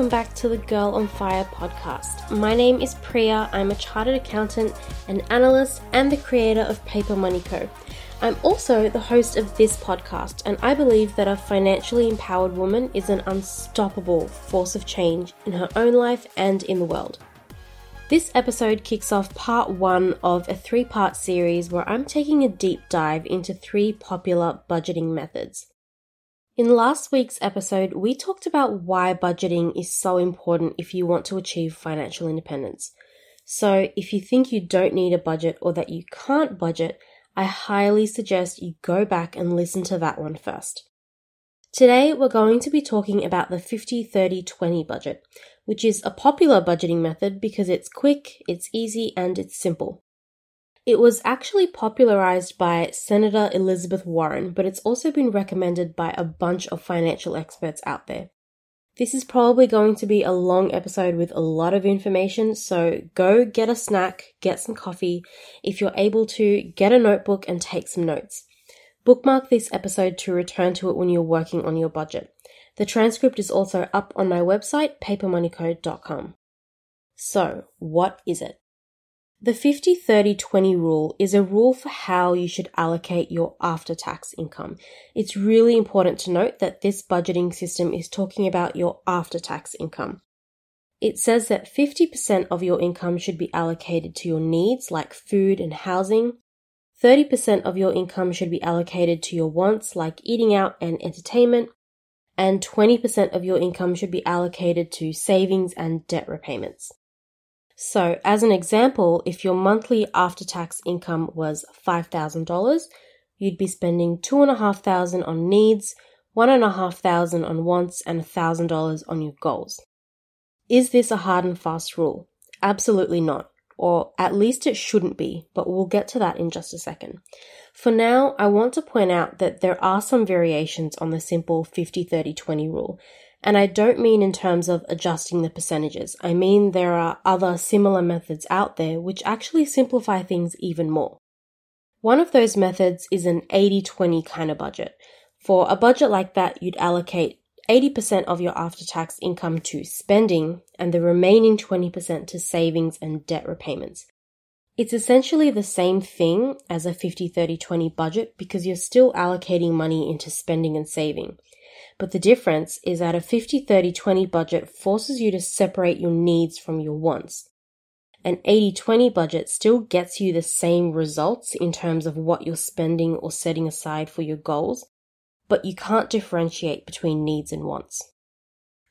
welcome back to the Girl on Fire podcast. My name is Priya. I'm a chartered accountant, an analyst, and the creator of Paper Money Co. I'm also the host of this podcast, and I believe that a financially empowered woman is an unstoppable force of change in her own life and in the world. This episode kicks off part one of a three part series where I'm taking a deep dive into three popular budgeting methods. In last week's episode, we talked about why budgeting is so important if you want to achieve financial independence. So, if you think you don't need a budget or that you can't budget, I highly suggest you go back and listen to that one first. Today, we're going to be talking about the 50 30 20 budget, which is a popular budgeting method because it's quick, it's easy, and it's simple. It was actually popularized by Senator Elizabeth Warren, but it's also been recommended by a bunch of financial experts out there. This is probably going to be a long episode with a lot of information, so go get a snack, get some coffee. If you're able to, get a notebook and take some notes. Bookmark this episode to return to it when you're working on your budget. The transcript is also up on my website, papermoneyco.com. So, what is it? The 50 30 20 rule is a rule for how you should allocate your after tax income. It's really important to note that this budgeting system is talking about your after tax income. It says that 50% of your income should be allocated to your needs like food and housing. 30% of your income should be allocated to your wants like eating out and entertainment. And 20% of your income should be allocated to savings and debt repayments. So, as an example, if your monthly after tax income was $5,000, you'd be spending $2,500 on needs, $1,500 on wants, and $1,000 on your goals. Is this a hard and fast rule? Absolutely not. Or at least it shouldn't be, but we'll get to that in just a second. For now, I want to point out that there are some variations on the simple 50 30 20 rule, and I don't mean in terms of adjusting the percentages. I mean there are other similar methods out there which actually simplify things even more. One of those methods is an 80 20 kind of budget. For a budget like that, you'd allocate 80% of your after tax income to spending and the remaining 20% to savings and debt repayments. It's essentially the same thing as a 50 30 20 budget because you're still allocating money into spending and saving. But the difference is that a 50 30 20 budget forces you to separate your needs from your wants. An 80 20 budget still gets you the same results in terms of what you're spending or setting aside for your goals, but you can't differentiate between needs and wants.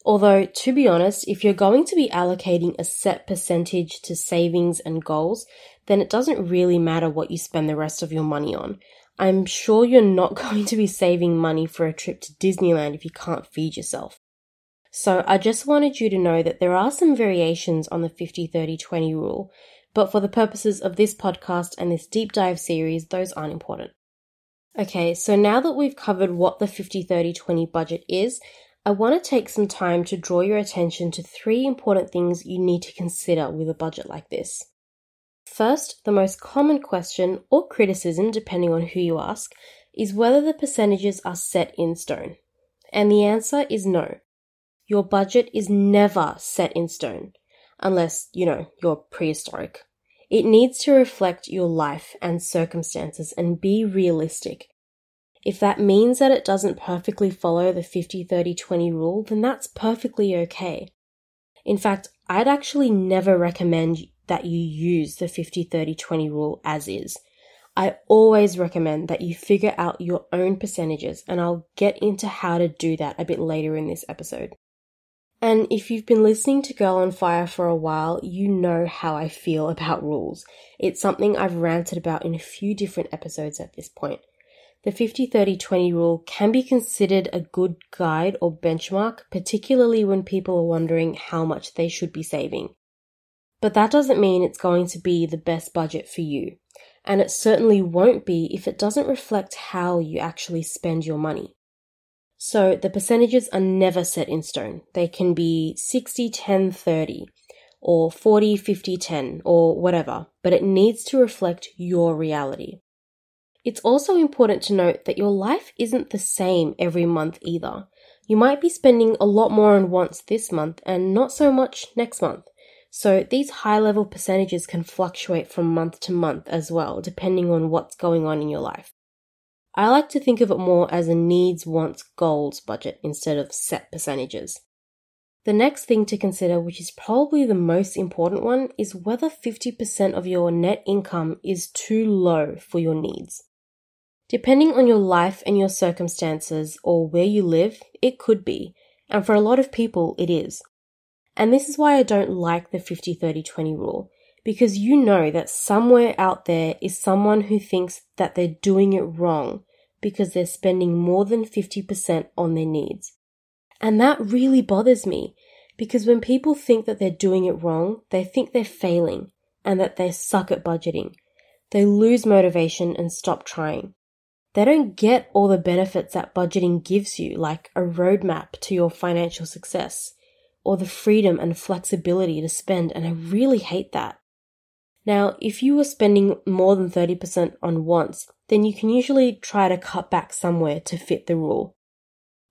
Although, to be honest, if you're going to be allocating a set percentage to savings and goals, then it doesn't really matter what you spend the rest of your money on. I'm sure you're not going to be saving money for a trip to Disneyland if you can't feed yourself. So I just wanted you to know that there are some variations on the 50 30 20 rule, but for the purposes of this podcast and this deep dive series, those aren't important. Okay, so now that we've covered what the 50 30 20 budget is, I want to take some time to draw your attention to three important things you need to consider with a budget like this. First, the most common question or criticism, depending on who you ask, is whether the percentages are set in stone. And the answer is no. Your budget is never set in stone, unless, you know, you're prehistoric. It needs to reflect your life and circumstances and be realistic. If that means that it doesn't perfectly follow the 50 30 20 rule, then that's perfectly okay. In fact, I'd actually never recommend that you use the 50 30 20 rule as is. I always recommend that you figure out your own percentages, and I'll get into how to do that a bit later in this episode. And if you've been listening to Girl on Fire for a while, you know how I feel about rules. It's something I've ranted about in a few different episodes at this point. The 50 30 20 rule can be considered a good guide or benchmark, particularly when people are wondering how much they should be saving. But that doesn't mean it's going to be the best budget for you. And it certainly won't be if it doesn't reflect how you actually spend your money. So the percentages are never set in stone. They can be 60, 10, 30, or 40, 50, 10, or whatever, but it needs to reflect your reality. It's also important to note that your life isn't the same every month either. You might be spending a lot more on wants this month and not so much next month. So these high level percentages can fluctuate from month to month as well, depending on what's going on in your life. I like to think of it more as a needs, wants, goals budget instead of set percentages. The next thing to consider, which is probably the most important one, is whether 50% of your net income is too low for your needs. Depending on your life and your circumstances or where you live, it could be, and for a lot of people, it is. And this is why I don't like the 50 30 20 rule, because you know that somewhere out there is someone who thinks that they're doing it wrong because they're spending more than 50% on their needs. And that really bothers me because when people think that they're doing it wrong, they think they're failing and that they suck at budgeting. They lose motivation and stop trying. They don't get all the benefits that budgeting gives you, like a roadmap to your financial success or the freedom and flexibility to spend, and I really hate that. Now, if you were spending more than 30% on wants, then you can usually try to cut back somewhere to fit the rule.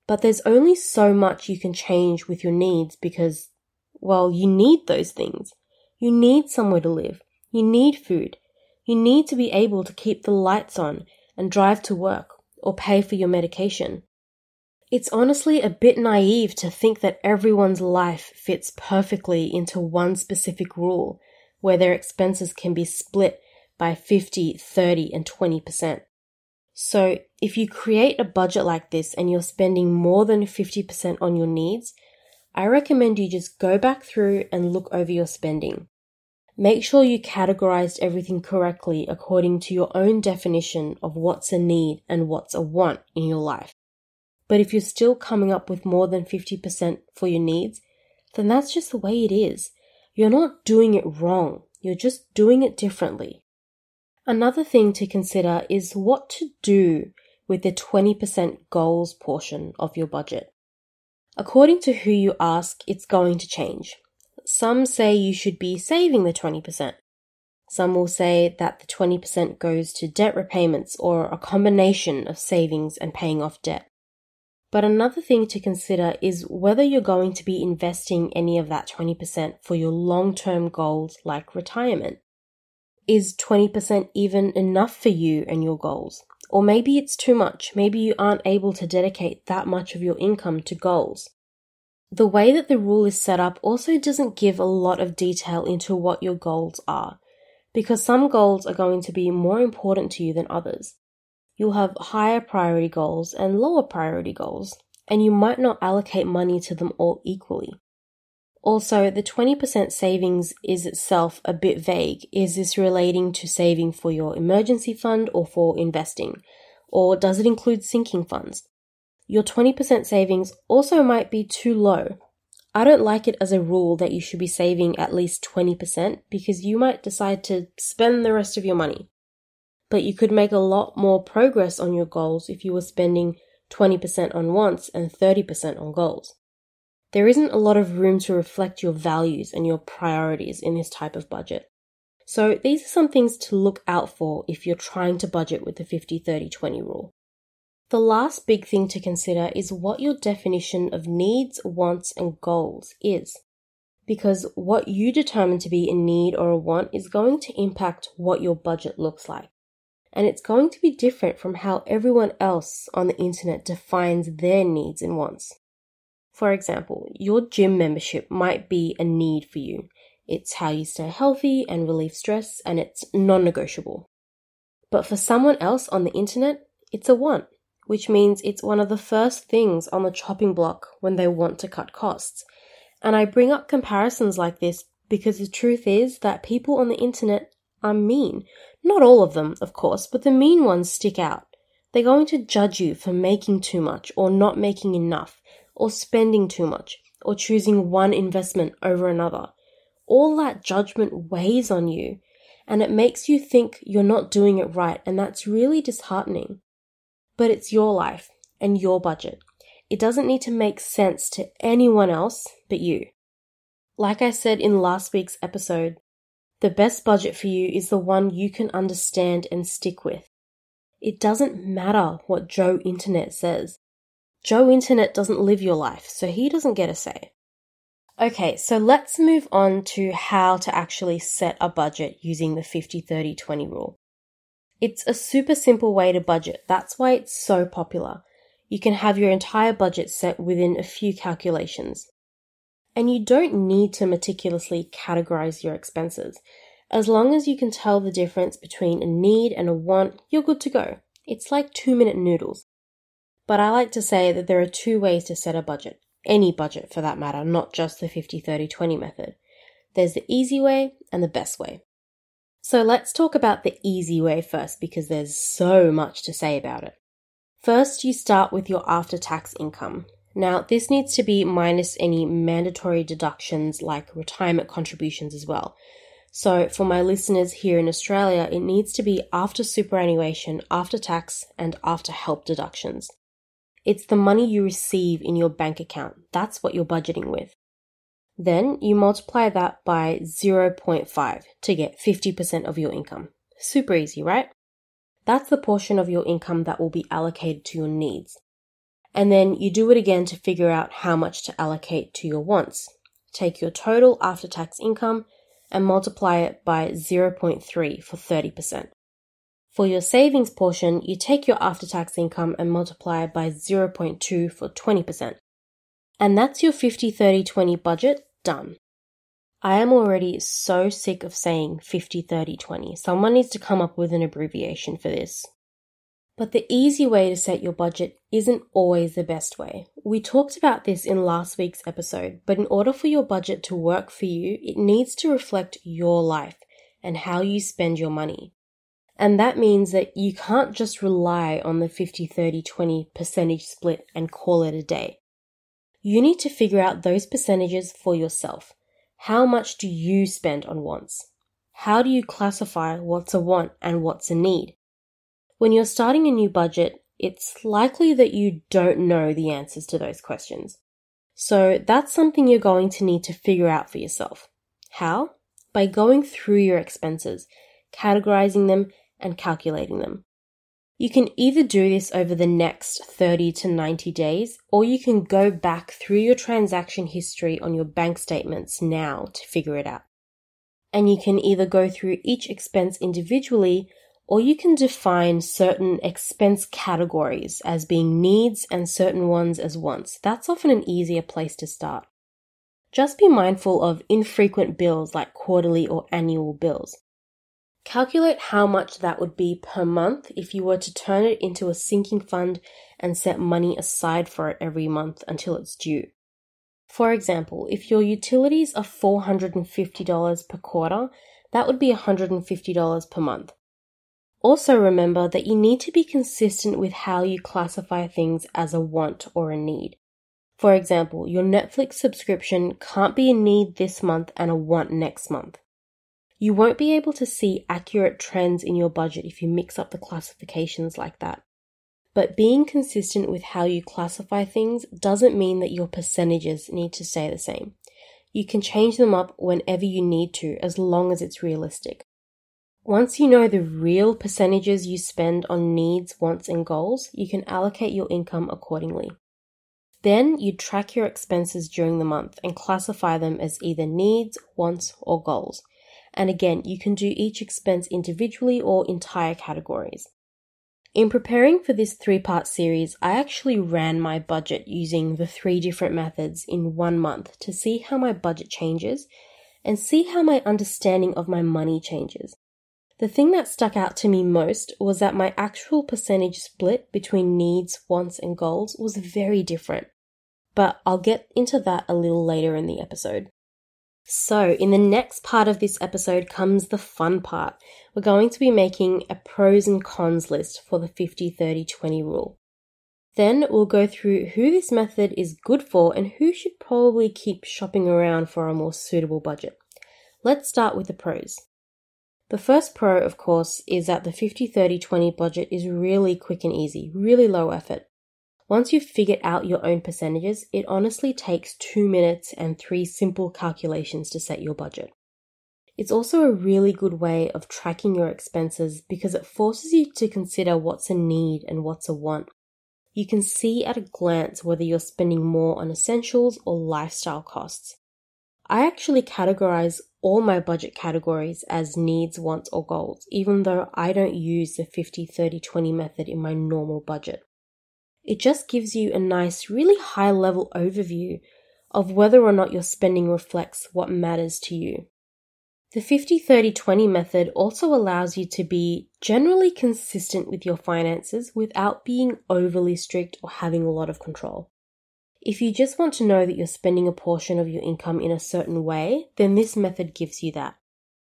But there's only so much you can change with your needs because, well, you need those things. You need somewhere to live. You need food. You need to be able to keep the lights on and drive to work or pay for your medication. It's honestly a bit naive to think that everyone's life fits perfectly into one specific rule where their expenses can be split by 50, 30, and 20%. So if you create a budget like this and you're spending more than 50% on your needs, I recommend you just go back through and look over your spending. Make sure you categorized everything correctly according to your own definition of what's a need and what's a want in your life. But if you're still coming up with more than 50% for your needs, then that's just the way it is. You're not doing it wrong. You're just doing it differently. Another thing to consider is what to do with the 20% goals portion of your budget. According to who you ask, it's going to change. Some say you should be saving the 20%. Some will say that the 20% goes to debt repayments or a combination of savings and paying off debt. But another thing to consider is whether you're going to be investing any of that 20% for your long term goals like retirement. Is 20% even enough for you and your goals? Or maybe it's too much. Maybe you aren't able to dedicate that much of your income to goals. The way that the rule is set up also doesn't give a lot of detail into what your goals are, because some goals are going to be more important to you than others. You'll have higher priority goals and lower priority goals, and you might not allocate money to them all equally. Also, the 20% savings is itself a bit vague. Is this relating to saving for your emergency fund or for investing? Or does it include sinking funds? Your 20% savings also might be too low. I don't like it as a rule that you should be saving at least 20% because you might decide to spend the rest of your money. But you could make a lot more progress on your goals if you were spending 20% on wants and 30% on goals. There isn't a lot of room to reflect your values and your priorities in this type of budget. So these are some things to look out for if you're trying to budget with the 50 30 20 rule. The last big thing to consider is what your definition of needs, wants, and goals is. Because what you determine to be a need or a want is going to impact what your budget looks like. And it's going to be different from how everyone else on the internet defines their needs and wants. For example, your gym membership might be a need for you. It's how you stay healthy and relieve stress, and it's non negotiable. But for someone else on the internet, it's a want, which means it's one of the first things on the chopping block when they want to cut costs. And I bring up comparisons like this because the truth is that people on the internet are mean. Not all of them, of course, but the mean ones stick out. They're going to judge you for making too much or not making enough or spending too much, or choosing one investment over another. All that judgment weighs on you, and it makes you think you're not doing it right, and that's really disheartening. But it's your life and your budget. It doesn't need to make sense to anyone else but you. Like I said in last week's episode, the best budget for you is the one you can understand and stick with. It doesn't matter what Joe Internet says. Joe Internet doesn't live your life, so he doesn't get a say. Okay, so let's move on to how to actually set a budget using the 50 30 20 rule. It's a super simple way to budget. That's why it's so popular. You can have your entire budget set within a few calculations. And you don't need to meticulously categorize your expenses. As long as you can tell the difference between a need and a want, you're good to go. It's like two minute noodles. But I like to say that there are two ways to set a budget any budget for that matter, not just the 50 30 20 method. There's the easy way and the best way. So let's talk about the easy way first because there's so much to say about it. First, you start with your after tax income. Now, this needs to be minus any mandatory deductions like retirement contributions as well. So, for my listeners here in Australia, it needs to be after superannuation, after tax, and after HELP deductions. It's the money you receive in your bank account. That's what you're budgeting with. Then you multiply that by 0.5 to get 50% of your income. Super easy, right? That's the portion of your income that will be allocated to your needs. And then you do it again to figure out how much to allocate to your wants. Take your total after tax income and multiply it by 0.3 for 30%. For your savings portion, you take your after tax income and multiply it by 0.2 for 20%. And that's your 50 30 20 budget done. I am already so sick of saying 50 30 20. Someone needs to come up with an abbreviation for this. But the easy way to set your budget isn't always the best way. We talked about this in last week's episode, but in order for your budget to work for you, it needs to reflect your life and how you spend your money. And that means that you can't just rely on the 50, 30, 20 percentage split and call it a day. You need to figure out those percentages for yourself. How much do you spend on wants? How do you classify what's a want and what's a need? When you're starting a new budget, it's likely that you don't know the answers to those questions. So that's something you're going to need to figure out for yourself. How? By going through your expenses, categorizing them, and calculating them. You can either do this over the next 30 to 90 days, or you can go back through your transaction history on your bank statements now to figure it out. And you can either go through each expense individually, or you can define certain expense categories as being needs and certain ones as wants. That's often an easier place to start. Just be mindful of infrequent bills like quarterly or annual bills. Calculate how much that would be per month if you were to turn it into a sinking fund and set money aside for it every month until it's due. For example, if your utilities are $450 per quarter, that would be $150 per month. Also remember that you need to be consistent with how you classify things as a want or a need. For example, your Netflix subscription can't be a need this month and a want next month. You won't be able to see accurate trends in your budget if you mix up the classifications like that. But being consistent with how you classify things doesn't mean that your percentages need to stay the same. You can change them up whenever you need to as long as it's realistic. Once you know the real percentages you spend on needs, wants, and goals, you can allocate your income accordingly. Then you track your expenses during the month and classify them as either needs, wants, or goals. And again, you can do each expense individually or entire categories. In preparing for this three part series, I actually ran my budget using the three different methods in one month to see how my budget changes and see how my understanding of my money changes. The thing that stuck out to me most was that my actual percentage split between needs, wants, and goals was very different. But I'll get into that a little later in the episode. So, in the next part of this episode comes the fun part. We're going to be making a pros and cons list for the 50 30 20 rule. Then we'll go through who this method is good for and who should probably keep shopping around for a more suitable budget. Let's start with the pros. The first pro, of course, is that the 50 30 20 budget is really quick and easy, really low effort. Once you've figured out your own percentages, it honestly takes two minutes and three simple calculations to set your budget. It's also a really good way of tracking your expenses because it forces you to consider what's a need and what's a want. you can see at a glance whether you're spending more on essentials or lifestyle costs. I actually categorize all my budget categories as needs, wants, or goals, even though I don't use the 50 30 20 method in my normal budget. It just gives you a nice, really high level overview of whether or not your spending reflects what matters to you. The 50 30 20 method also allows you to be generally consistent with your finances without being overly strict or having a lot of control. If you just want to know that you're spending a portion of your income in a certain way, then this method gives you that.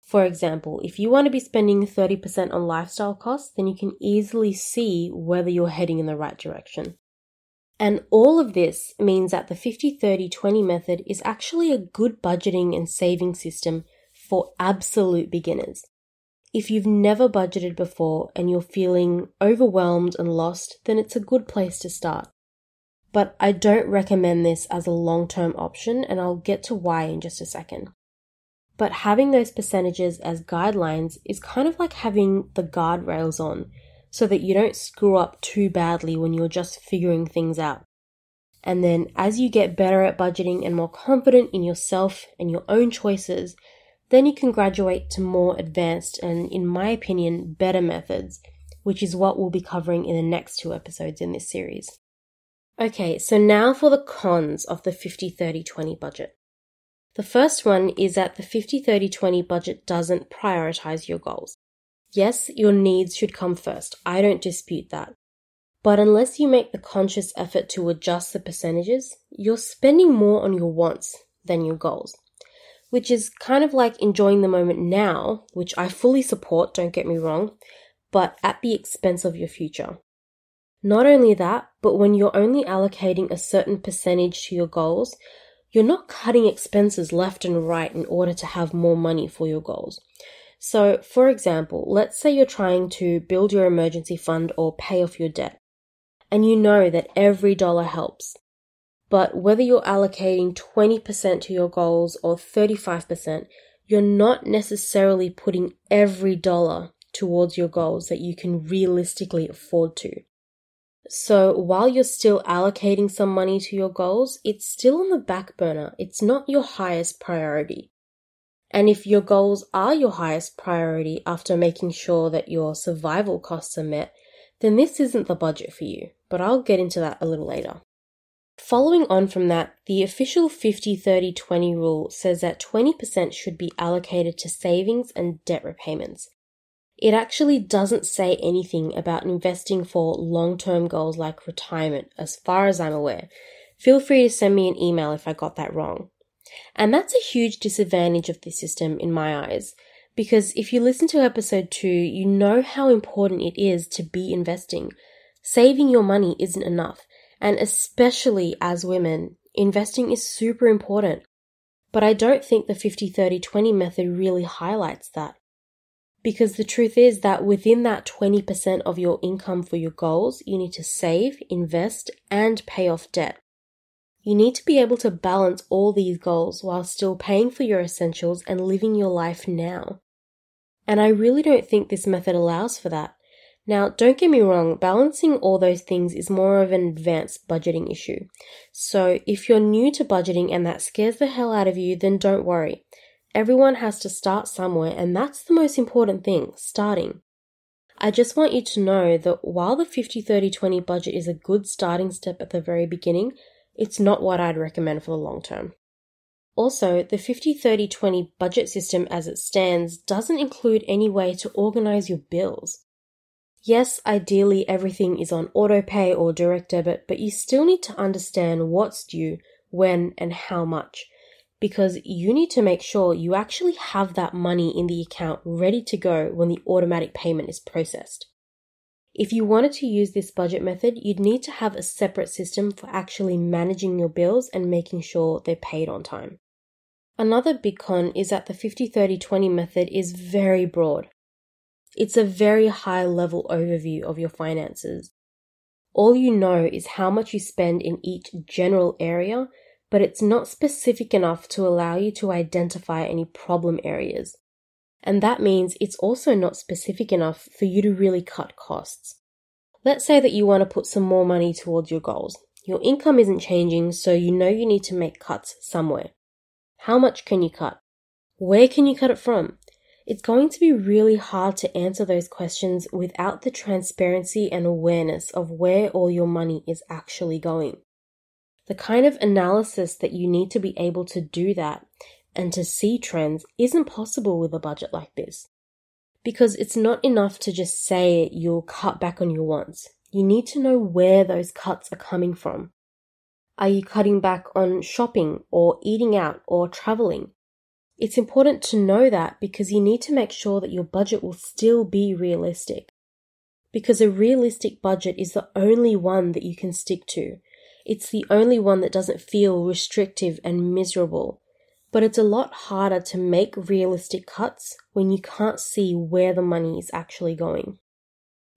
For example, if you want to be spending 30% on lifestyle costs, then you can easily see whether you're heading in the right direction. And all of this means that the 50 30 20 method is actually a good budgeting and saving system for absolute beginners. If you've never budgeted before and you're feeling overwhelmed and lost, then it's a good place to start. But I don't recommend this as a long term option, and I'll get to why in just a second. But having those percentages as guidelines is kind of like having the guardrails on so that you don't screw up too badly when you're just figuring things out. And then as you get better at budgeting and more confident in yourself and your own choices, then you can graduate to more advanced and, in my opinion, better methods, which is what we'll be covering in the next two episodes in this series. Okay, so now for the cons of the 50 30 20 budget. The first one is that the 50 30 20 budget doesn't prioritize your goals. Yes, your needs should come first. I don't dispute that. But unless you make the conscious effort to adjust the percentages, you're spending more on your wants than your goals. Which is kind of like enjoying the moment now, which I fully support, don't get me wrong, but at the expense of your future. Not only that, but when you're only allocating a certain percentage to your goals, you're not cutting expenses left and right in order to have more money for your goals. So, for example, let's say you're trying to build your emergency fund or pay off your debt, and you know that every dollar helps. But whether you're allocating 20% to your goals or 35%, you're not necessarily putting every dollar towards your goals that you can realistically afford to. So while you're still allocating some money to your goals, it's still on the back burner. It's not your highest priority. And if your goals are your highest priority after making sure that your survival costs are met, then this isn't the budget for you. But I'll get into that a little later. Following on from that, the official 50 30 20 rule says that 20% should be allocated to savings and debt repayments. It actually doesn't say anything about investing for long term goals like retirement, as far as I'm aware. Feel free to send me an email if I got that wrong. And that's a huge disadvantage of this system in my eyes. Because if you listen to episode two, you know how important it is to be investing. Saving your money isn't enough. And especially as women, investing is super important. But I don't think the 50 30 20 method really highlights that. Because the truth is that within that 20% of your income for your goals, you need to save, invest, and pay off debt. You need to be able to balance all these goals while still paying for your essentials and living your life now. And I really don't think this method allows for that. Now, don't get me wrong, balancing all those things is more of an advanced budgeting issue. So, if you're new to budgeting and that scares the hell out of you, then don't worry. Everyone has to start somewhere, and that's the most important thing starting. I just want you to know that while the 50 30 20 budget is a good starting step at the very beginning, it's not what I'd recommend for the long term. Also, the 50 30 20 budget system as it stands doesn't include any way to organize your bills. Yes, ideally everything is on autopay or direct debit, but you still need to understand what's due, when, and how much. Because you need to make sure you actually have that money in the account ready to go when the automatic payment is processed. If you wanted to use this budget method, you'd need to have a separate system for actually managing your bills and making sure they're paid on time. Another big con is that the 50 30 20 method is very broad. It's a very high level overview of your finances. All you know is how much you spend in each general area, but it's not specific enough to allow you to identify any problem areas. And that means it's also not specific enough for you to really cut costs. Let's say that you want to put some more money towards your goals. Your income isn't changing, so you know you need to make cuts somewhere. How much can you cut? Where can you cut it from? It's going to be really hard to answer those questions without the transparency and awareness of where all your money is actually going. The kind of analysis that you need to be able to do that and to see trends isn't possible with a budget like this. Because it's not enough to just say you'll cut back on your wants. You need to know where those cuts are coming from. Are you cutting back on shopping or eating out or traveling? It's important to know that because you need to make sure that your budget will still be realistic. Because a realistic budget is the only one that you can stick to. It's the only one that doesn't feel restrictive and miserable. But it's a lot harder to make realistic cuts when you can't see where the money is actually going.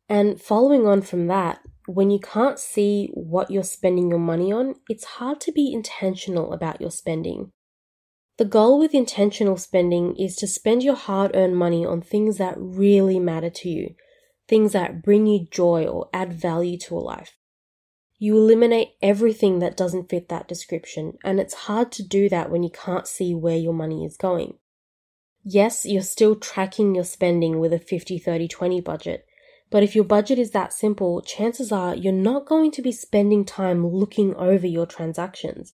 And following on from that, when you can't see what you're spending your money on, it's hard to be intentional about your spending. The goal with intentional spending is to spend your hard earned money on things that really matter to you, things that bring you joy or add value to a life. You eliminate everything that doesn't fit that description, and it's hard to do that when you can't see where your money is going. Yes, you're still tracking your spending with a 50 30 20 budget, but if your budget is that simple, chances are you're not going to be spending time looking over your transactions.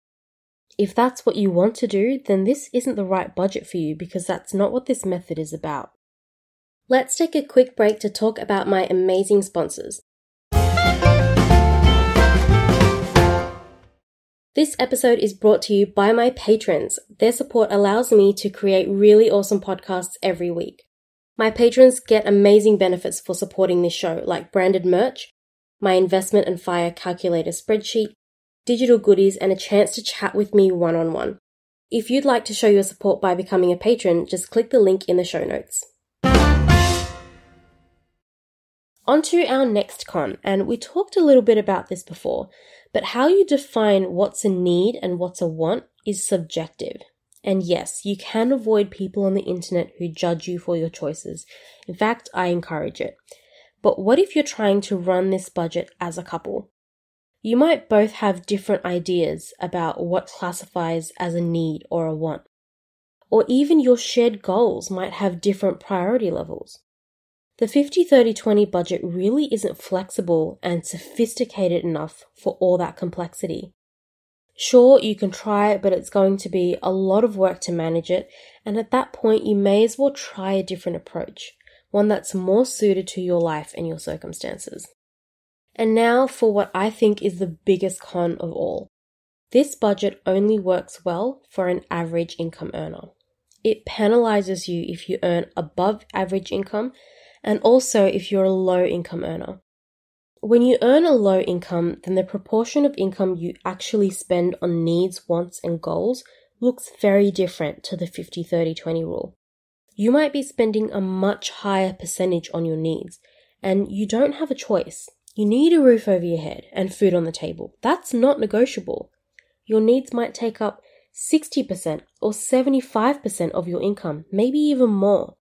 If that's what you want to do, then this isn't the right budget for you because that's not what this method is about. Let's take a quick break to talk about my amazing sponsors. This episode is brought to you by my patrons. Their support allows me to create really awesome podcasts every week. My patrons get amazing benefits for supporting this show, like branded merch, my investment and fire calculator spreadsheet, digital goodies, and a chance to chat with me one on one. If you'd like to show your support by becoming a patron, just click the link in the show notes. On to our next con, and we talked a little bit about this before, but how you define what's a need and what's a want is subjective. And yes, you can avoid people on the internet who judge you for your choices. In fact, I encourage it. But what if you're trying to run this budget as a couple? You might both have different ideas about what classifies as a need or a want. Or even your shared goals might have different priority levels. The 50 30 20 budget really isn't flexible and sophisticated enough for all that complexity. Sure, you can try it, but it's going to be a lot of work to manage it, and at that point, you may as well try a different approach, one that's more suited to your life and your circumstances. And now for what I think is the biggest con of all. This budget only works well for an average income earner. It penalizes you if you earn above average income and also if you're a low income earner. When you earn a low income, then the proportion of income you actually spend on needs, wants, and goals looks very different to the 50 30 20 rule. You might be spending a much higher percentage on your needs, and you don't have a choice. You need a roof over your head and food on the table. That's not negotiable. Your needs might take up 60% or 75% of your income, maybe even more.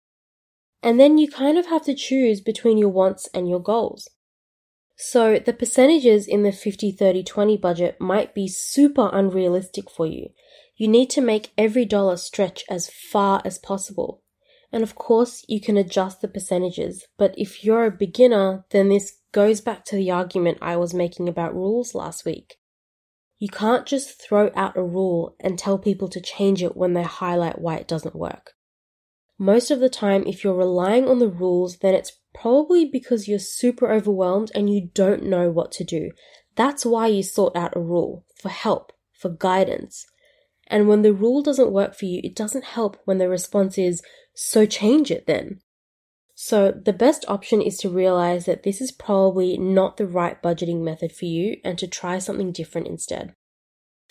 And then you kind of have to choose between your wants and your goals. So the percentages in the 50 30 20 budget might be super unrealistic for you. You need to make every dollar stretch as far as possible. And of course, you can adjust the percentages, but if you're a beginner, then this goes back to the argument I was making about rules last week. You can't just throw out a rule and tell people to change it when they highlight why it doesn't work. Most of the time, if you're relying on the rules, then it's Probably because you're super overwhelmed and you don't know what to do. That's why you sought out a rule for help, for guidance. And when the rule doesn't work for you, it doesn't help when the response is, so change it then. So the best option is to realize that this is probably not the right budgeting method for you and to try something different instead.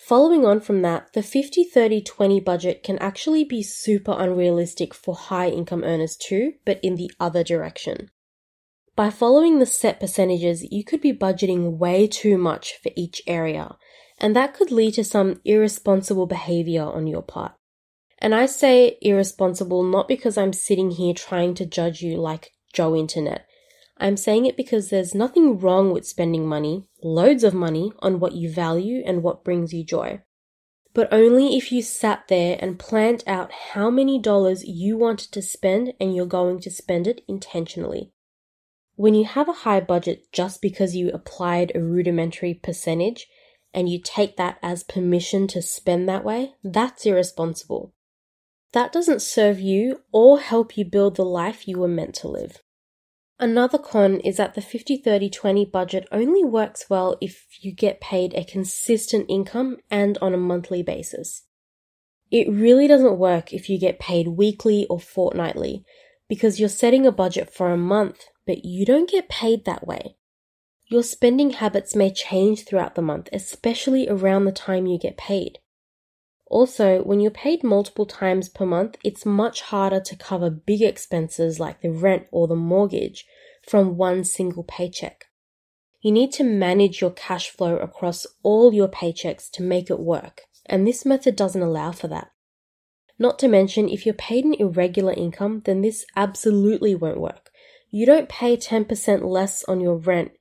Following on from that, the 50 30 20 budget can actually be super unrealistic for high income earners too, but in the other direction. By following the set percentages, you could be budgeting way too much for each area, and that could lead to some irresponsible behavior on your part. And I say irresponsible not because I'm sitting here trying to judge you like Joe Internet. I'm saying it because there's nothing wrong with spending money, loads of money, on what you value and what brings you joy. But only if you sat there and planned out how many dollars you wanted to spend and you're going to spend it intentionally. When you have a high budget just because you applied a rudimentary percentage and you take that as permission to spend that way, that's irresponsible. That doesn't serve you or help you build the life you were meant to live. Another con is that the 50 30 20 budget only works well if you get paid a consistent income and on a monthly basis. It really doesn't work if you get paid weekly or fortnightly because you're setting a budget for a month, but you don't get paid that way. Your spending habits may change throughout the month, especially around the time you get paid. Also, when you're paid multiple times per month, it's much harder to cover big expenses like the rent or the mortgage from one single paycheck. You need to manage your cash flow across all your paychecks to make it work, and this method doesn't allow for that. Not to mention, if you're paid an irregular income, then this absolutely won't work. You don't pay 10% less on your rent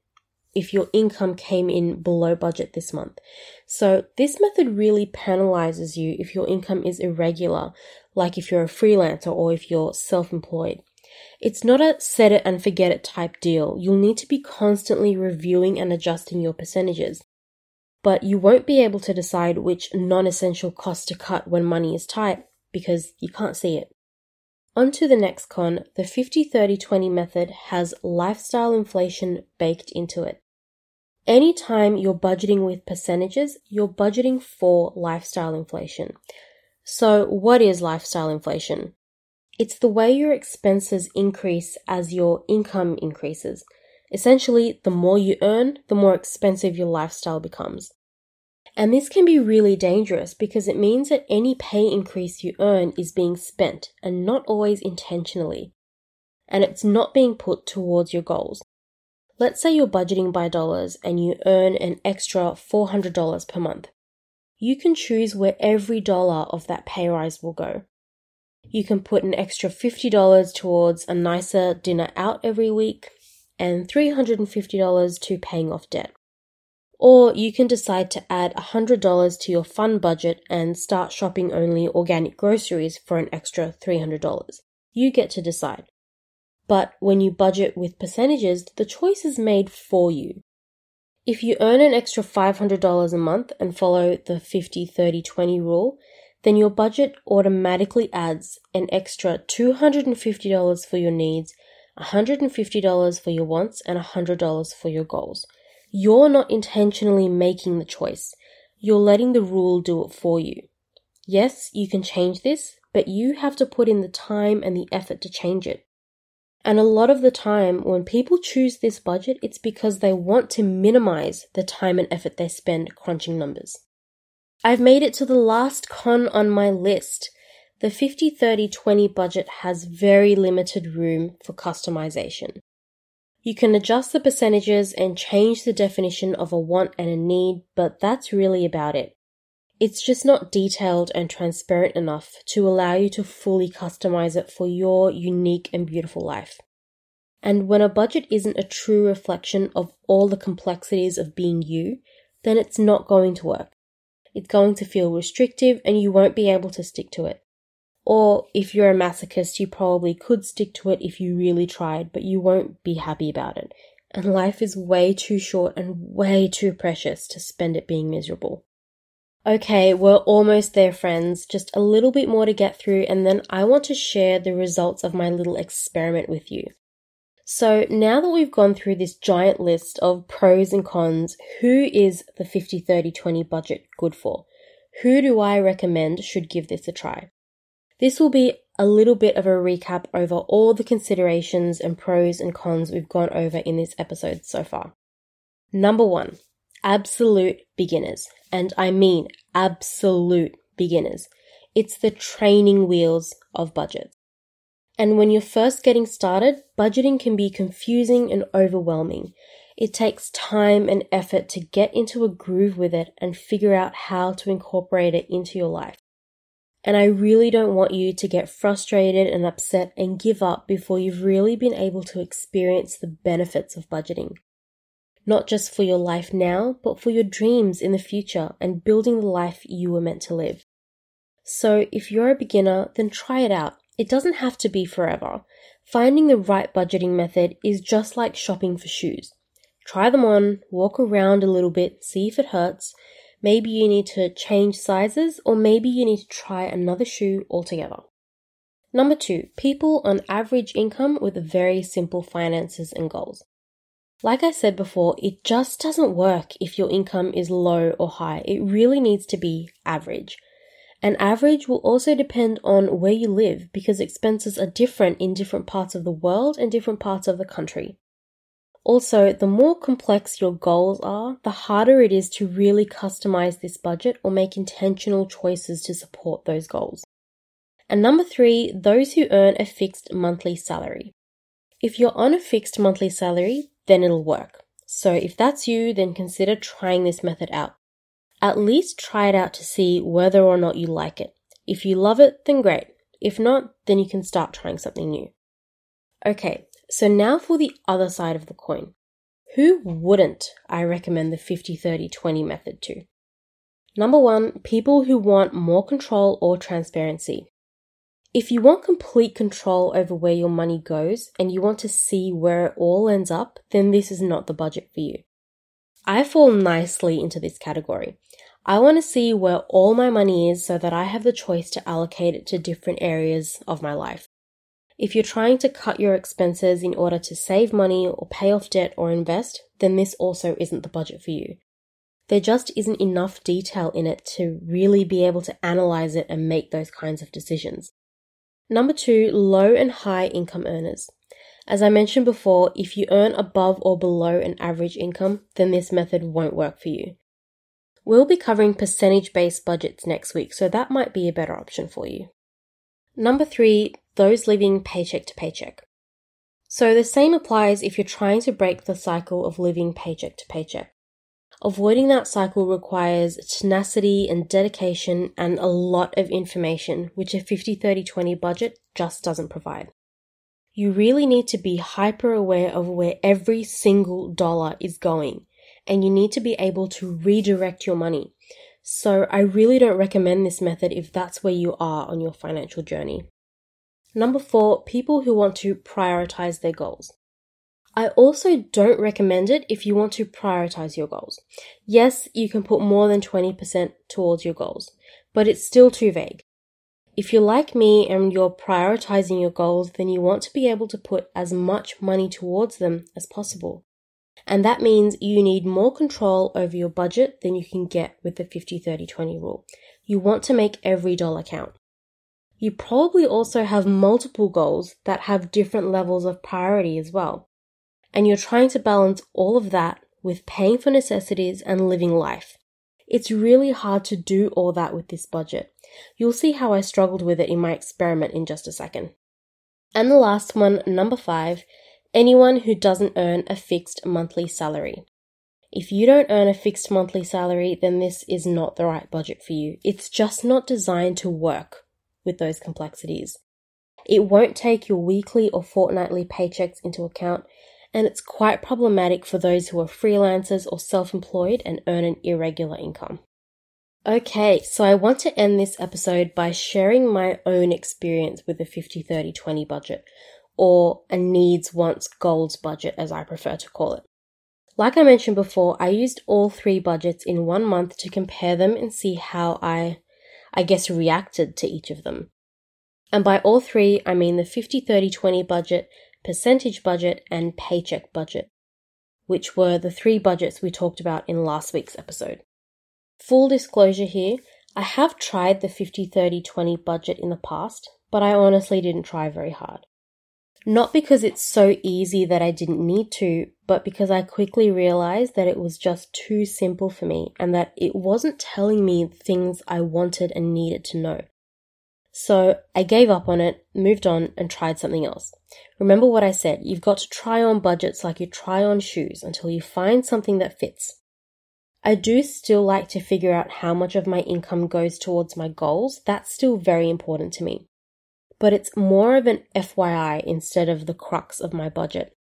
if your income came in below budget this month. So this method really penalizes you if your income is irregular, like if you're a freelancer or if you're self-employed. It's not a set it and forget it type deal. You'll need to be constantly reviewing and adjusting your percentages. But you won't be able to decide which non-essential cost to cut when money is tight because you can't see it. On to the next con, the 50 30 20 method has lifestyle inflation baked into it. Anytime you're budgeting with percentages, you're budgeting for lifestyle inflation. So, what is lifestyle inflation? It's the way your expenses increase as your income increases. Essentially, the more you earn, the more expensive your lifestyle becomes. And this can be really dangerous because it means that any pay increase you earn is being spent and not always intentionally. And it's not being put towards your goals. Let's say you're budgeting by dollars and you earn an extra $400 per month. You can choose where every dollar of that pay rise will go. You can put an extra $50 towards a nicer dinner out every week and $350 to paying off debt. Or you can decide to add $100 to your fun budget and start shopping only organic groceries for an extra $300. You get to decide. But when you budget with percentages, the choice is made for you. If you earn an extra $500 a month and follow the 50 30 20 rule, then your budget automatically adds an extra $250 for your needs, $150 for your wants, and $100 for your goals. You're not intentionally making the choice. You're letting the rule do it for you. Yes, you can change this, but you have to put in the time and the effort to change it. And a lot of the time, when people choose this budget, it's because they want to minimize the time and effort they spend crunching numbers. I've made it to the last con on my list. The 50 30 20 budget has very limited room for customization. You can adjust the percentages and change the definition of a want and a need, but that's really about it. It's just not detailed and transparent enough to allow you to fully customize it for your unique and beautiful life. And when a budget isn't a true reflection of all the complexities of being you, then it's not going to work. It's going to feel restrictive and you won't be able to stick to it. Or if you're a masochist, you probably could stick to it if you really tried, but you won't be happy about it. And life is way too short and way too precious to spend it being miserable. Okay, we're almost there, friends. Just a little bit more to get through, and then I want to share the results of my little experiment with you. So, now that we've gone through this giant list of pros and cons, who is the 50 30 20 budget good for? Who do I recommend should give this a try? This will be a little bit of a recap over all the considerations and pros and cons we've gone over in this episode so far. Number one, absolute beginners. And I mean absolute beginners. It's the training wheels of budget. And when you're first getting started, budgeting can be confusing and overwhelming. It takes time and effort to get into a groove with it and figure out how to incorporate it into your life. And I really don't want you to get frustrated and upset and give up before you've really been able to experience the benefits of budgeting. Not just for your life now, but for your dreams in the future and building the life you were meant to live. So if you're a beginner, then try it out. It doesn't have to be forever. Finding the right budgeting method is just like shopping for shoes. Try them on, walk around a little bit, see if it hurts, Maybe you need to change sizes, or maybe you need to try another shoe altogether. Number two, people on average income with very simple finances and goals. Like I said before, it just doesn't work if your income is low or high. It really needs to be average. And average will also depend on where you live because expenses are different in different parts of the world and different parts of the country. Also, the more complex your goals are, the harder it is to really customize this budget or make intentional choices to support those goals. And number three, those who earn a fixed monthly salary. If you're on a fixed monthly salary, then it'll work. So if that's you, then consider trying this method out. At least try it out to see whether or not you like it. If you love it, then great. If not, then you can start trying something new. Okay, so now for the other side of the coin. Who wouldn't I recommend the 50 30 20 method to? Number one, people who want more control or transparency. If you want complete control over where your money goes and you want to see where it all ends up, then this is not the budget for you. I fall nicely into this category. I want to see where all my money is so that I have the choice to allocate it to different areas of my life. If you're trying to cut your expenses in order to save money or pay off debt or invest, then this also isn't the budget for you. There just isn't enough detail in it to really be able to analyze it and make those kinds of decisions. Number two, low and high income earners. As I mentioned before, if you earn above or below an average income, then this method won't work for you. We'll be covering percentage based budgets next week, so that might be a better option for you. Number three, those living paycheck to paycheck. So the same applies if you're trying to break the cycle of living paycheck to paycheck. Avoiding that cycle requires tenacity and dedication and a lot of information, which a 50 30 20 budget just doesn't provide. You really need to be hyper aware of where every single dollar is going, and you need to be able to redirect your money. So, I really don't recommend this method if that's where you are on your financial journey. Number four, people who want to prioritize their goals. I also don't recommend it if you want to prioritize your goals. Yes, you can put more than 20% towards your goals, but it's still too vague. If you're like me and you're prioritizing your goals, then you want to be able to put as much money towards them as possible. And that means you need more control over your budget than you can get with the 50 30 20 rule. You want to make every dollar count. You probably also have multiple goals that have different levels of priority as well. And you're trying to balance all of that with paying for necessities and living life. It's really hard to do all that with this budget. You'll see how I struggled with it in my experiment in just a second. And the last one, number five, anyone who doesn't earn a fixed monthly salary. If you don't earn a fixed monthly salary, then this is not the right budget for you. It's just not designed to work with those complexities. It won't take your weekly or fortnightly paychecks into account, and it's quite problematic for those who are freelancers or self employed and earn an irregular income. Okay, so I want to end this episode by sharing my own experience with the 50 30 20 budget, or a needs wants goals budget as I prefer to call it. Like I mentioned before, I used all three budgets in one month to compare them and see how I I guess, reacted to each of them. And by all three, I mean the 50 30 20 budget, percentage budget, and paycheck budget, which were the three budgets we talked about in last week's episode. Full disclosure here, I have tried the 50 30 20 budget in the past, but I honestly didn't try very hard. Not because it's so easy that I didn't need to, but because I quickly realized that it was just too simple for me and that it wasn't telling me things I wanted and needed to know. So I gave up on it, moved on, and tried something else. Remember what I said you've got to try on budgets like you try on shoes until you find something that fits. I do still like to figure out how much of my income goes towards my goals. That's still very important to me. But it's more of an FYI instead of the crux of my budget.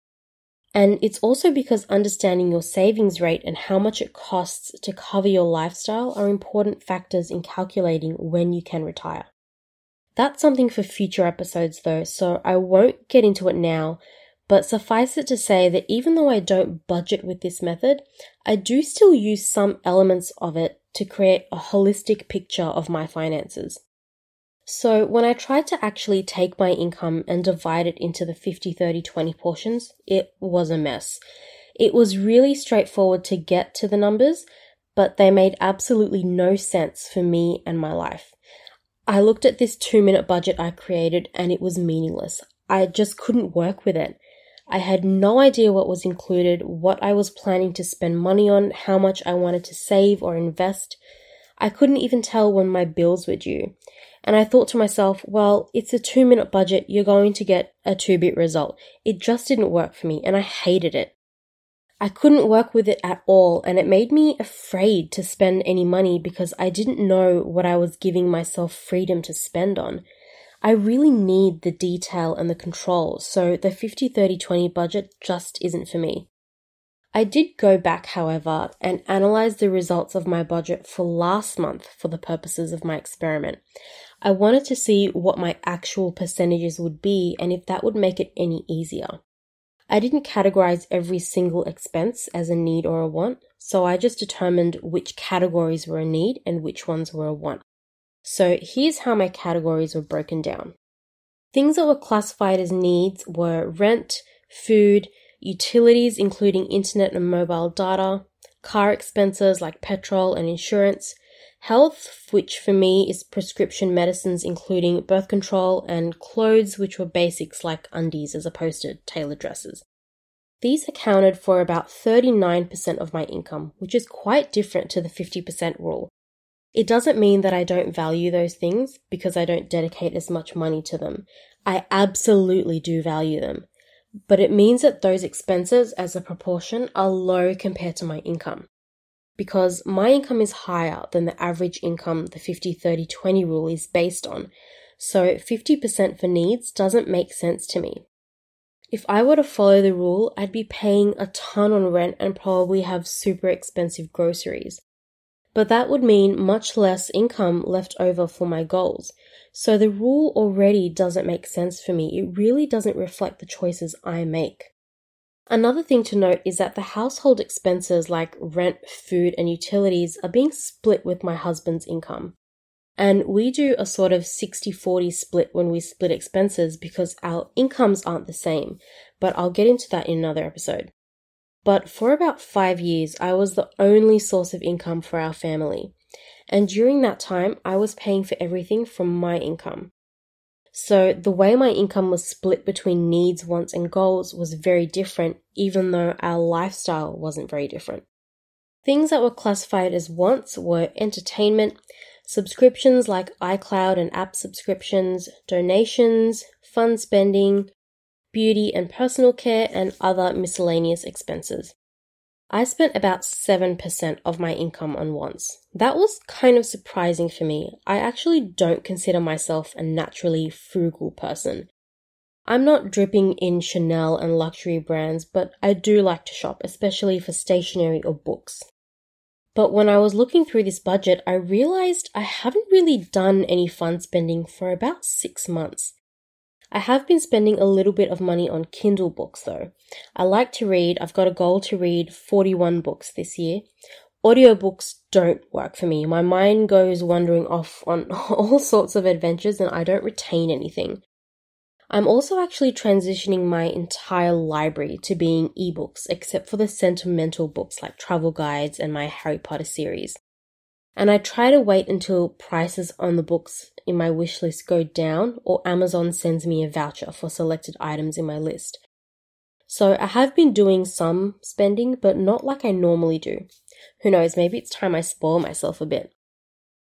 And it's also because understanding your savings rate and how much it costs to cover your lifestyle are important factors in calculating when you can retire. That's something for future episodes though, so I won't get into it now, but suffice it to say that even though I don't budget with this method, I do still use some elements of it to create a holistic picture of my finances. So when I tried to actually take my income and divide it into the 50, 30, 20 portions, it was a mess. It was really straightforward to get to the numbers, but they made absolutely no sense for me and my life. I looked at this two minute budget I created and it was meaningless. I just couldn't work with it. I had no idea what was included, what I was planning to spend money on, how much I wanted to save or invest. I couldn't even tell when my bills were due. And I thought to myself, well, it's a two minute budget, you're going to get a two bit result. It just didn't work for me, and I hated it. I couldn't work with it at all, and it made me afraid to spend any money because I didn't know what I was giving myself freedom to spend on. I really need the detail and the control, so the 50 30 20 budget just isn't for me. I did go back, however, and analyze the results of my budget for last month for the purposes of my experiment. I wanted to see what my actual percentages would be and if that would make it any easier. I didn't categorize every single expense as a need or a want, so I just determined which categories were a need and which ones were a want. So here's how my categories were broken down. Things that were classified as needs were rent, food, utilities including internet and mobile data, car expenses like petrol and insurance, health, which for me is prescription medicines including birth control, and clothes, which were basics like undies as opposed to tailored dresses. These accounted for about 39% of my income, which is quite different to the 50% rule. It doesn't mean that I don't value those things because I don't dedicate as much money to them. I absolutely do value them. But it means that those expenses as a proportion are low compared to my income. Because my income is higher than the average income the 50 30 20 rule is based on. So 50% for needs doesn't make sense to me. If I were to follow the rule, I'd be paying a ton on rent and probably have super expensive groceries but that would mean much less income left over for my goals. So the rule already doesn't make sense for me. It really doesn't reflect the choices I make. Another thing to note is that the household expenses like rent, food, and utilities are being split with my husband's income. And we do a sort of 60 40 split when we split expenses because our incomes aren't the same. But I'll get into that in another episode. But for about five years, I was the only source of income for our family. And during that time, I was paying for everything from my income. So the way my income was split between needs, wants, and goals was very different, even though our lifestyle wasn't very different. Things that were classified as wants were entertainment, subscriptions like iCloud and app subscriptions, donations, fun spending, beauty and personal care, and other miscellaneous expenses. I spent about 7% of my income on wants. That was kind of surprising for me. I actually don't consider myself a naturally frugal person. I'm not dripping in Chanel and luxury brands, but I do like to shop, especially for stationery or books. But when I was looking through this budget, I realized I haven't really done any fun spending for about six months. I have been spending a little bit of money on Kindle books though. I like to read. I've got a goal to read 41 books this year. Audiobooks don't work for me. My mind goes wandering off on all sorts of adventures and I don't retain anything. I'm also actually transitioning my entire library to being ebooks, except for the sentimental books like travel guides and my Harry Potter series. And I try to wait until prices on the books in my wish list go down or Amazon sends me a voucher for selected items in my list. So I have been doing some spending, but not like I normally do. Who knows, maybe it's time I spoil myself a bit.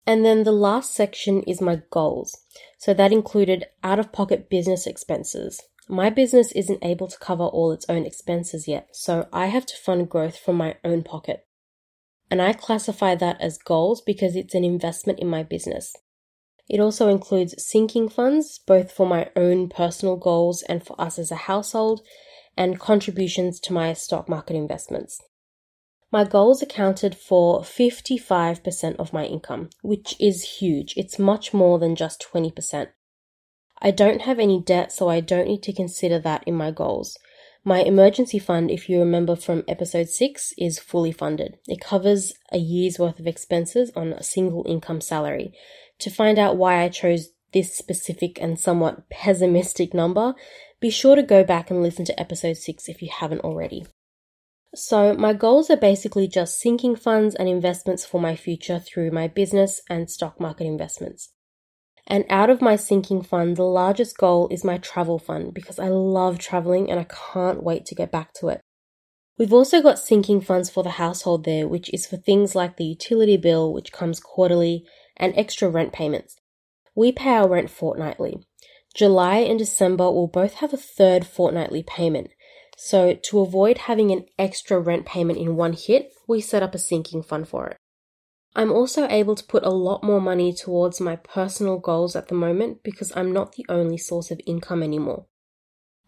And then the last section is my goals. So that included out of pocket business expenses. My business isn't able to cover all its own expenses yet, so I have to fund growth from my own pocket. And I classify that as goals because it's an investment in my business. It also includes sinking funds, both for my own personal goals and for us as a household, and contributions to my stock market investments. My goals accounted for 55% of my income, which is huge. It's much more than just 20%. I don't have any debt, so I don't need to consider that in my goals. My emergency fund, if you remember from episode 6, is fully funded. It covers a year's worth of expenses on a single income salary. To find out why I chose this specific and somewhat pessimistic number, be sure to go back and listen to episode 6 if you haven't already. So, my goals are basically just sinking funds and investments for my future through my business and stock market investments. And out of my sinking fund, the largest goal is my travel fund because I love traveling and I can't wait to get back to it. We've also got sinking funds for the household there, which is for things like the utility bill, which comes quarterly, and extra rent payments. We pay our rent fortnightly. July and December will both have a third fortnightly payment. So, to avoid having an extra rent payment in one hit, we set up a sinking fund for it. I'm also able to put a lot more money towards my personal goals at the moment because I'm not the only source of income anymore.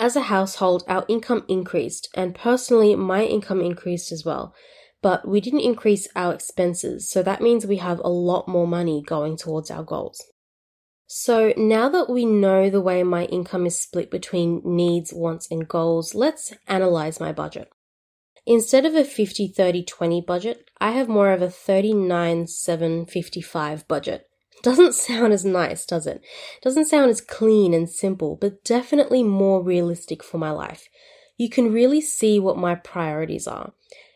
As a household, our income increased, and personally, my income increased as well. But we didn't increase our expenses, so that means we have a lot more money going towards our goals. So now that we know the way my income is split between needs, wants, and goals, let's analyze my budget. Instead of a 50 30 20 budget, I have more of a 39 7 55 budget. Doesn't sound as nice, does it? Doesn't sound as clean and simple, but definitely more realistic for my life. You can really see what my priorities are.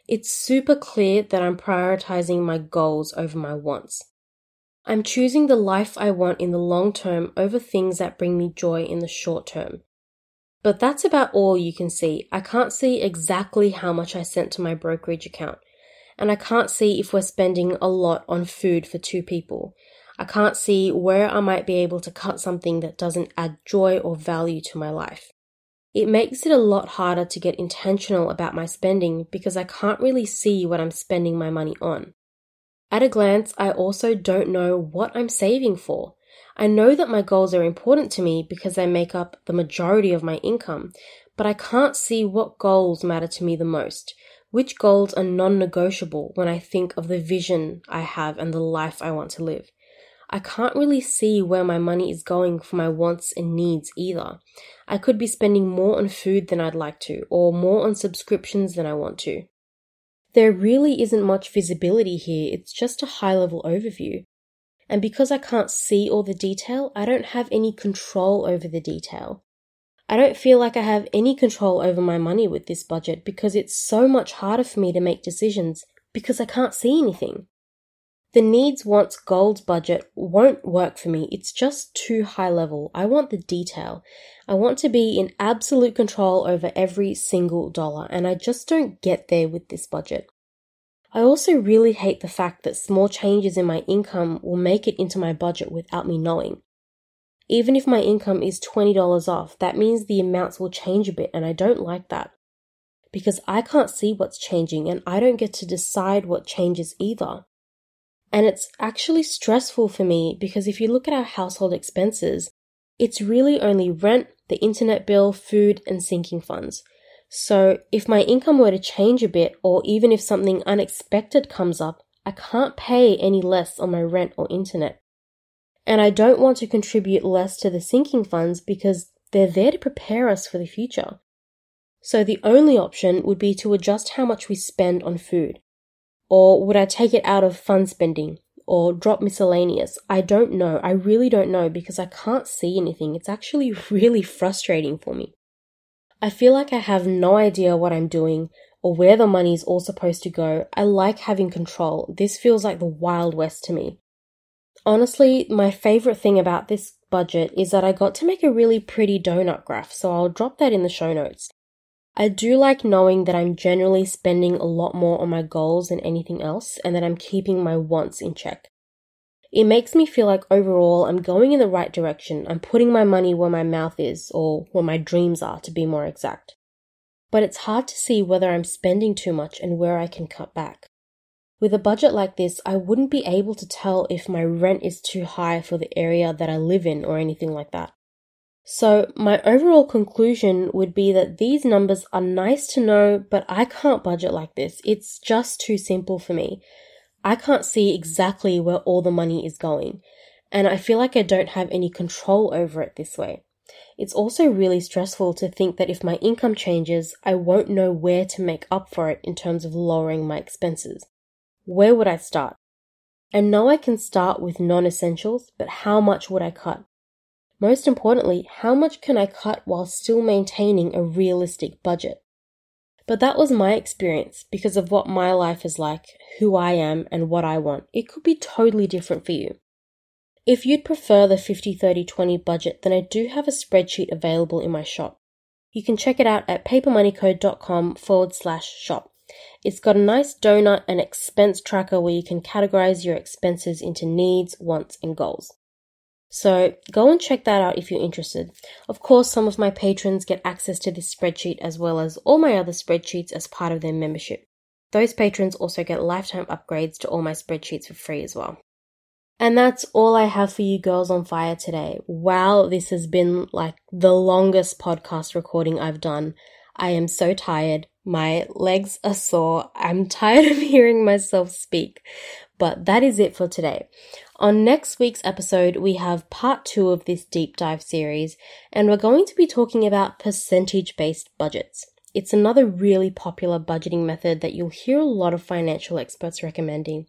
It's super clear that I'm prioritizing my goals over my wants. I'm choosing the life I want in the long term over things that bring me joy in the short term. But that's about all you can see. I can't see exactly how much I sent to my brokerage account. And I can't see if we're spending a lot on food for two people. I can't see where I might be able to cut something that doesn't add joy or value to my life. It makes it a lot harder to get intentional about my spending because I can't really see what I'm spending my money on. At a glance, I also don't know what I'm saving for. I know that my goals are important to me because they make up the majority of my income, but I can't see what goals matter to me the most. Which goals are non negotiable when I think of the vision I have and the life I want to live? I can't really see where my money is going for my wants and needs either. I could be spending more on food than I'd like to, or more on subscriptions than I want to. There really isn't much visibility here, it's just a high level overview. And because I can't see all the detail, I don't have any control over the detail. I don't feel like I have any control over my money with this budget because it's so much harder for me to make decisions because I can't see anything. The needs wants goals budget won't work for me. It's just too high level. I want the detail. I want to be in absolute control over every single dollar, and I just don't get there with this budget. I also really hate the fact that small changes in my income will make it into my budget without me knowing. Even if my income is $20 off, that means the amounts will change a bit, and I don't like that. Because I can't see what's changing, and I don't get to decide what changes either. And it's actually stressful for me because if you look at our household expenses, it's really only rent, the internet bill, food, and sinking funds. So if my income were to change a bit, or even if something unexpected comes up, I can't pay any less on my rent or internet. And I don't want to contribute less to the sinking funds because they're there to prepare us for the future. So the only option would be to adjust how much we spend on food. Or would I take it out of fund spending or drop miscellaneous? I don't know. I really don't know because I can't see anything. It's actually really frustrating for me. I feel like I have no idea what I'm doing or where the money is all supposed to go. I like having control. This feels like the Wild West to me. Honestly, my favorite thing about this budget is that I got to make a really pretty donut graph, so I'll drop that in the show notes. I do like knowing that I'm generally spending a lot more on my goals than anything else and that I'm keeping my wants in check. It makes me feel like overall I'm going in the right direction. I'm putting my money where my mouth is, or where my dreams are, to be more exact. But it's hard to see whether I'm spending too much and where I can cut back. With a budget like this, I wouldn't be able to tell if my rent is too high for the area that I live in or anything like that. So, my overall conclusion would be that these numbers are nice to know, but I can't budget like this. It's just too simple for me. I can't see exactly where all the money is going, and I feel like I don't have any control over it this way. It's also really stressful to think that if my income changes, I won't know where to make up for it in terms of lowering my expenses. Where would I start? I know I can start with non essentials, but how much would I cut? Most importantly, how much can I cut while still maintaining a realistic budget? But that was my experience because of what my life is like, who I am, and what I want. It could be totally different for you. If you'd prefer the 50 30 20 budget, then I do have a spreadsheet available in my shop. You can check it out at papermoneyco.com forward slash shop. It's got a nice donut and expense tracker where you can categorize your expenses into needs, wants, and goals. So go and check that out if you're interested. Of course, some of my patrons get access to this spreadsheet as well as all my other spreadsheets as part of their membership. Those patrons also get lifetime upgrades to all my spreadsheets for free as well. And that's all I have for you girls on fire today. Wow, this has been like the longest podcast recording I've done. I am so tired. My legs are sore. I'm tired of hearing myself speak. But that is it for today. On next week's episode, we have part two of this deep dive series, and we're going to be talking about percentage based budgets. It's another really popular budgeting method that you'll hear a lot of financial experts recommending.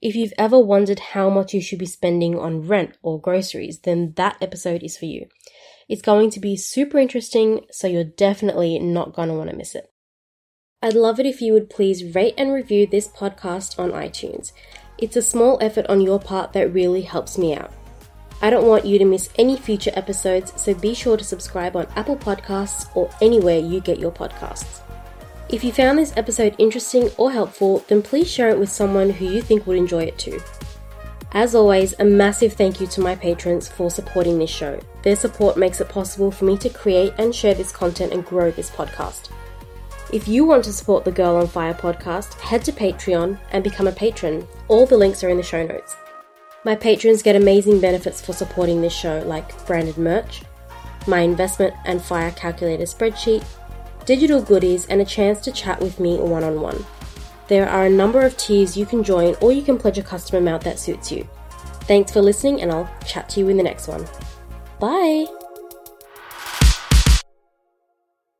If you've ever wondered how much you should be spending on rent or groceries, then that episode is for you. It's going to be super interesting, so you're definitely not going to want to miss it. I'd love it if you would please rate and review this podcast on iTunes. It's a small effort on your part that really helps me out. I don't want you to miss any future episodes, so be sure to subscribe on Apple Podcasts or anywhere you get your podcasts. If you found this episode interesting or helpful, then please share it with someone who you think would enjoy it too. As always, a massive thank you to my patrons for supporting this show. Their support makes it possible for me to create and share this content and grow this podcast. If you want to support the Girl on Fire podcast, head to Patreon and become a patron. All the links are in the show notes. My patrons get amazing benefits for supporting this show, like branded merch, my investment and fire calculator spreadsheet, digital goodies, and a chance to chat with me one on one. There are a number of tiers you can join, or you can pledge a custom amount that suits you. Thanks for listening, and I'll chat to you in the next one. Bye!